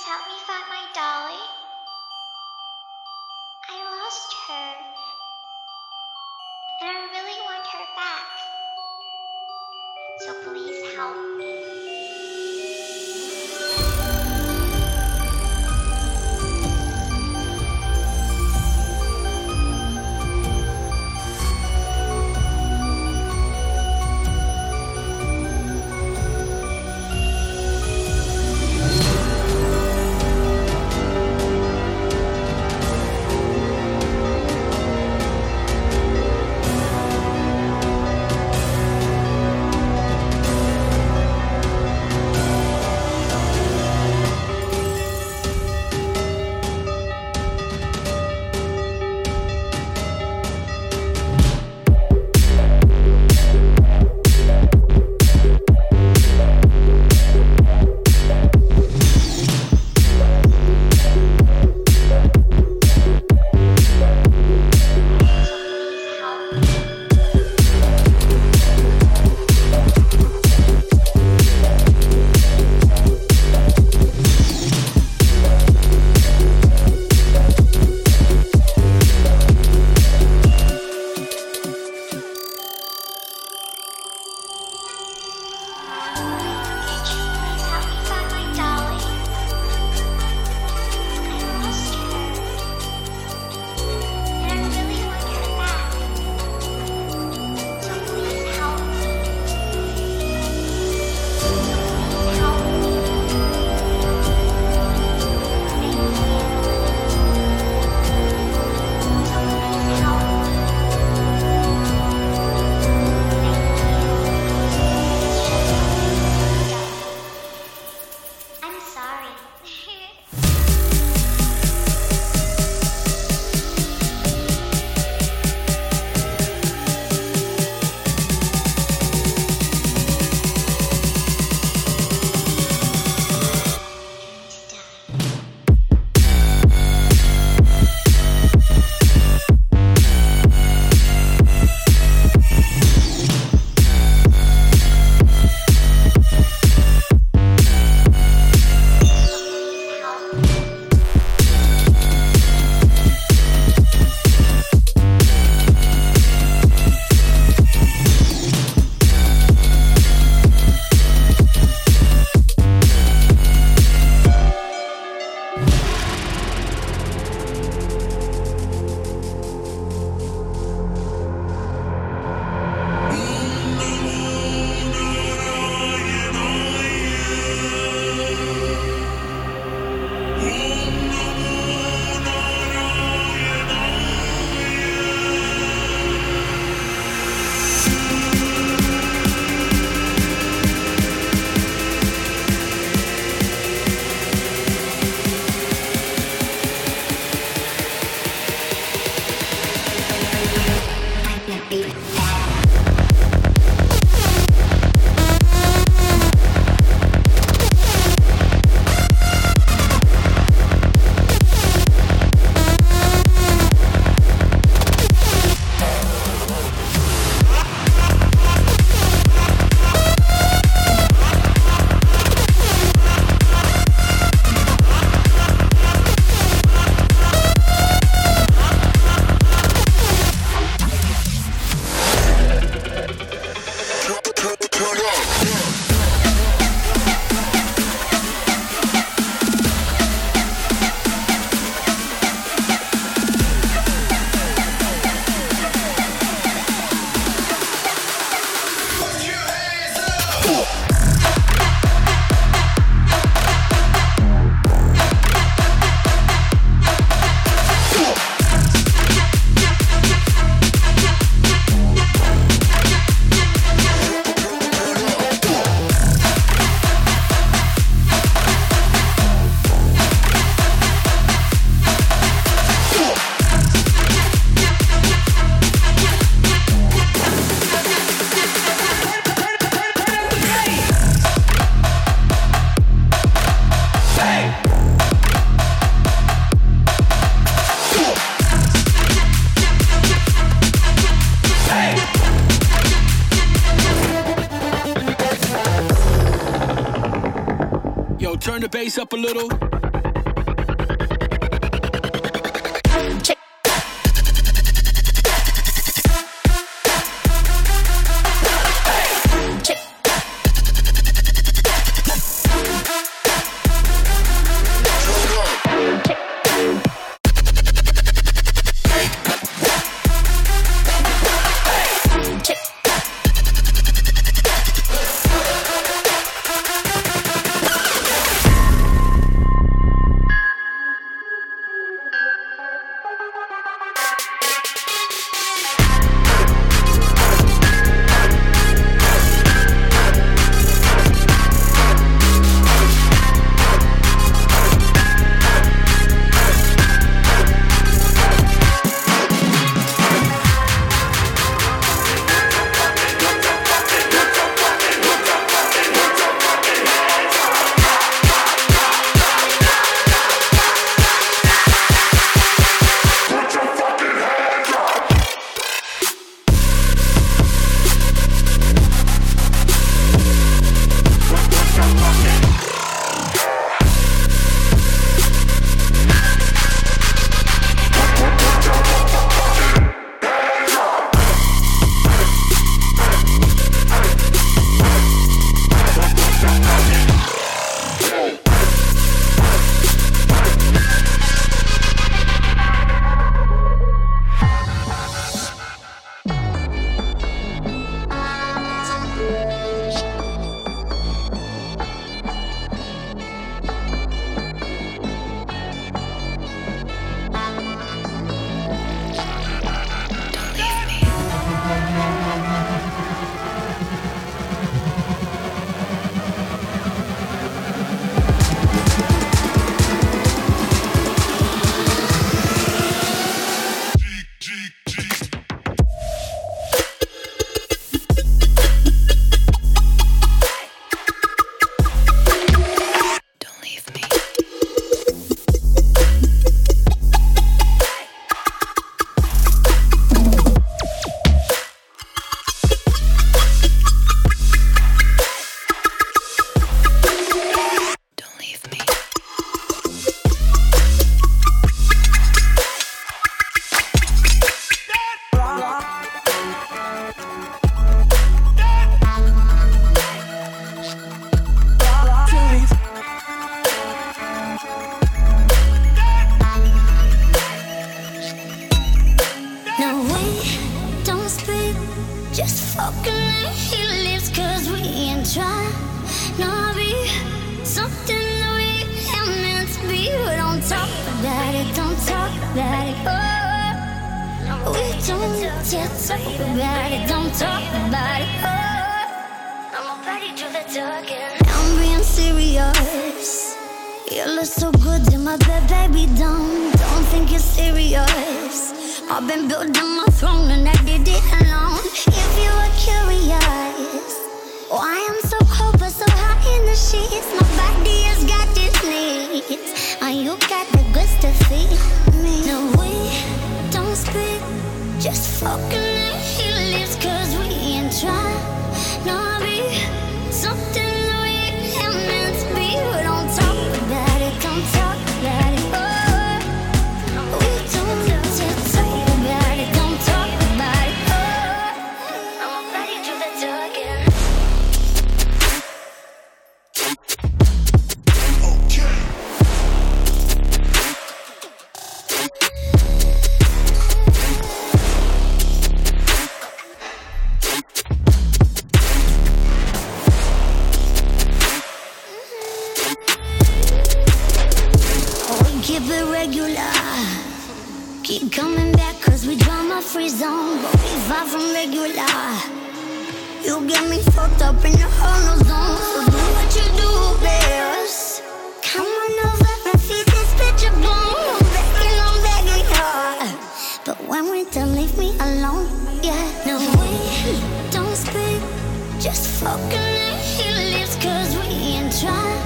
Please help me find my dolly. I lost her. And I really want her back. So please help me. little. You look so good in my bed, baby. Don't, don't think you're serious. I've been building my throne and I did it alone. If you were curious, oh, why I'm so cold but so hot in the sheets. My body has got its needs, and you got the goods to feed me. No, we don't speak, just fucking he lives 'cause we ain't trying. No, I keep it regular. Keep coming back cause we drama free zone, but we far from regular. You get me fucked up in the hollow zone, so do what you do best. Come on over and feed this bitch a bone. I'm begging, I'm begging her. But when we're done, leave me alone. Yeah, no, we don't speak. Just fucking and he lives cause we ain't trying.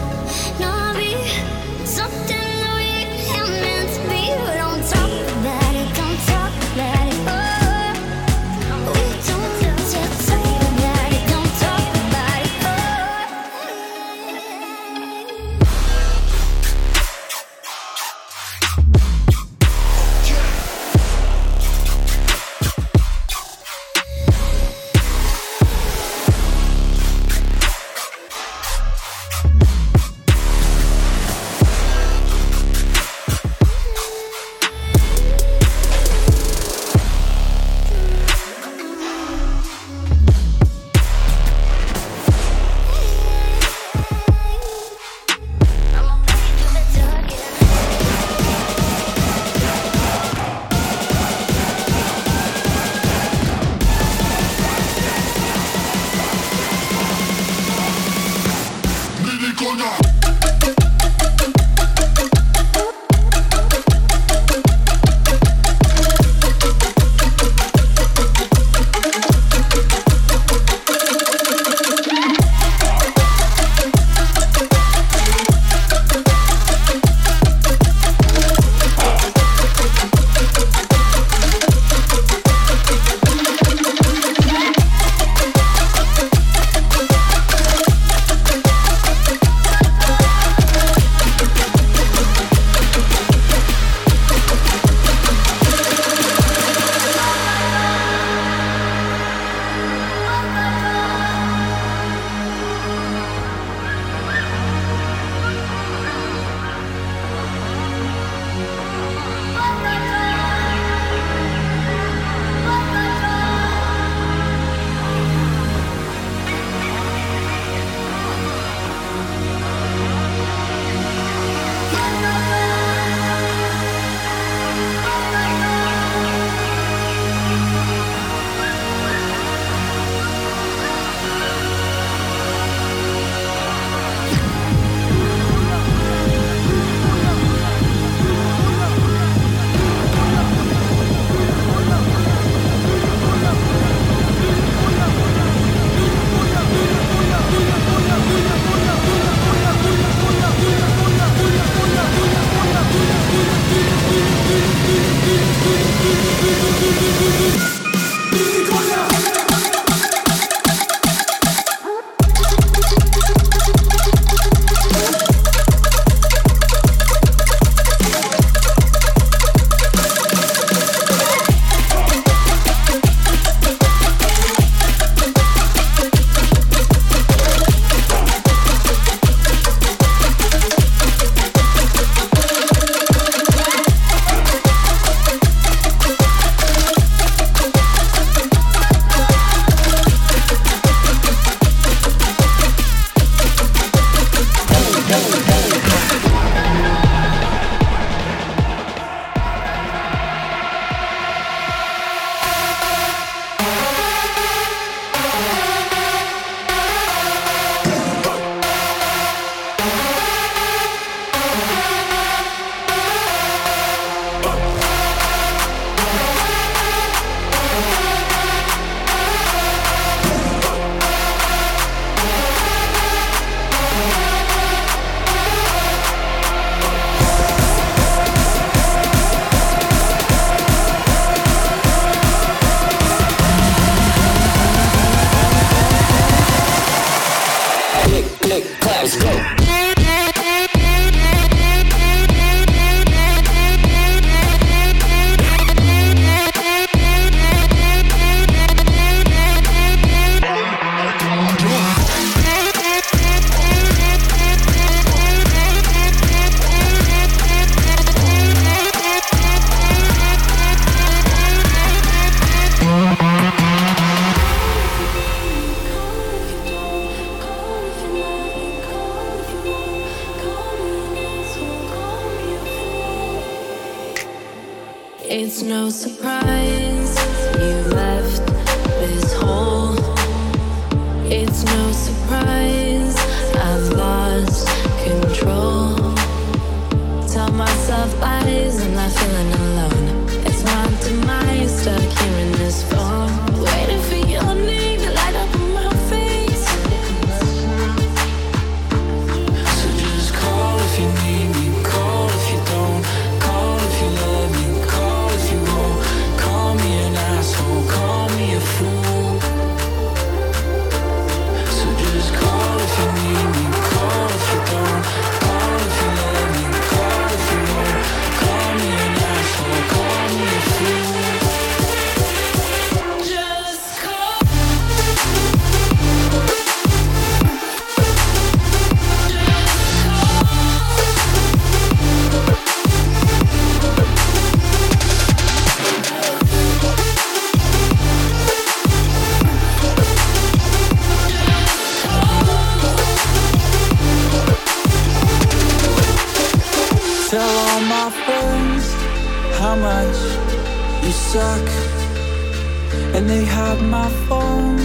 And they hide my phone,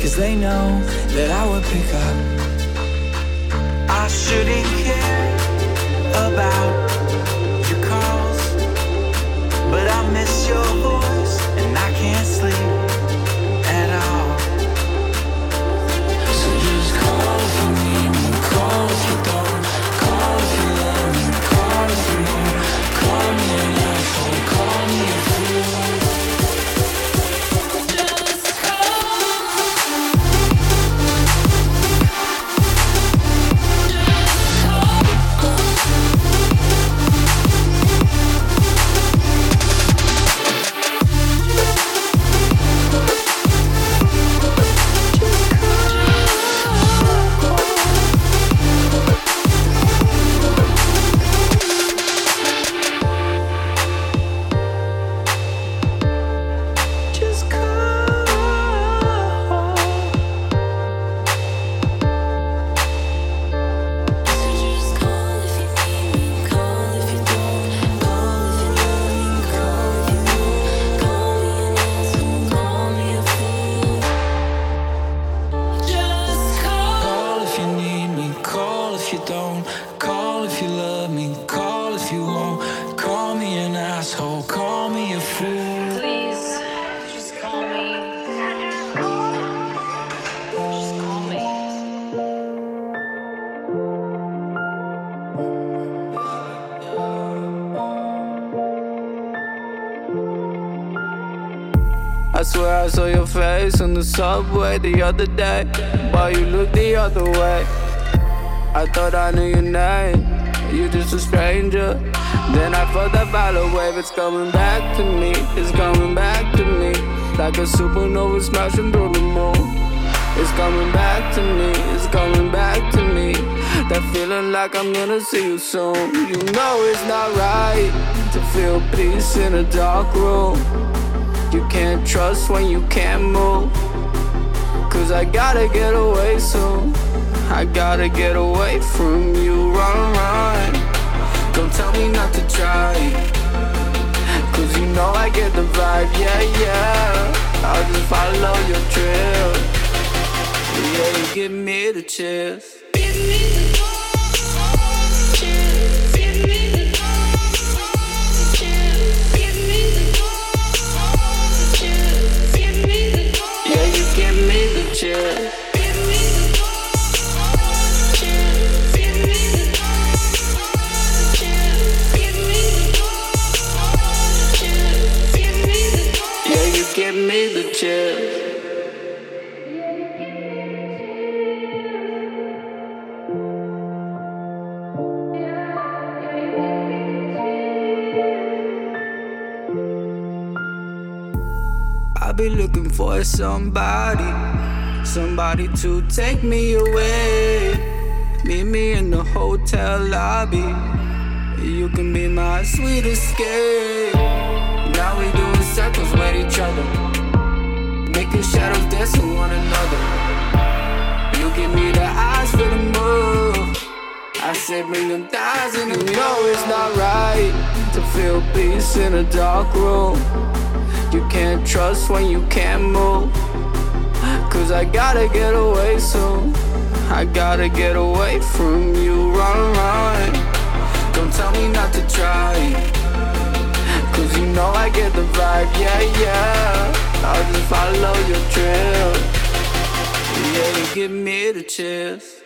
cause they know that I would pick up. I shouldn't care about your calls, but I miss your voice, and I can't sleep I saw your face on the subway the other day, but you looked the other way. I thought I knew your name, You're just a stranger. Then I felt that violet wave, it's coming back to me, it's coming back to me, like a supernova smashing through the moon. It's coming back to me, it's coming back to me. That feeling like I'm gonna see you soon. You know it's not right to feel peace in a dark room. You can't trust when you can't move. Cause I gotta get away soon. I gotta get away from you. Run, run. Don't tell me not to try. Cause you know I get the vibe. Yeah, yeah. I'll just follow your trail. Yeah, you give me the chills. Yeah, somebody, somebody to take me away. Meet me in the hotel lobby. You can be my sweet escape. Now we doing circles with each other, making shadows dance with one another. You give me the eyes for the move. I said bring them thighs in You know it's not right to feel peace in a dark room. You can't trust when you can't move. Cause I gotta get away soon. I gotta get away from you. Run, run. Don't tell me not to try. Cause you know I get the vibe, yeah, yeah. I'll just follow your trail. Yeah, you give me the chills.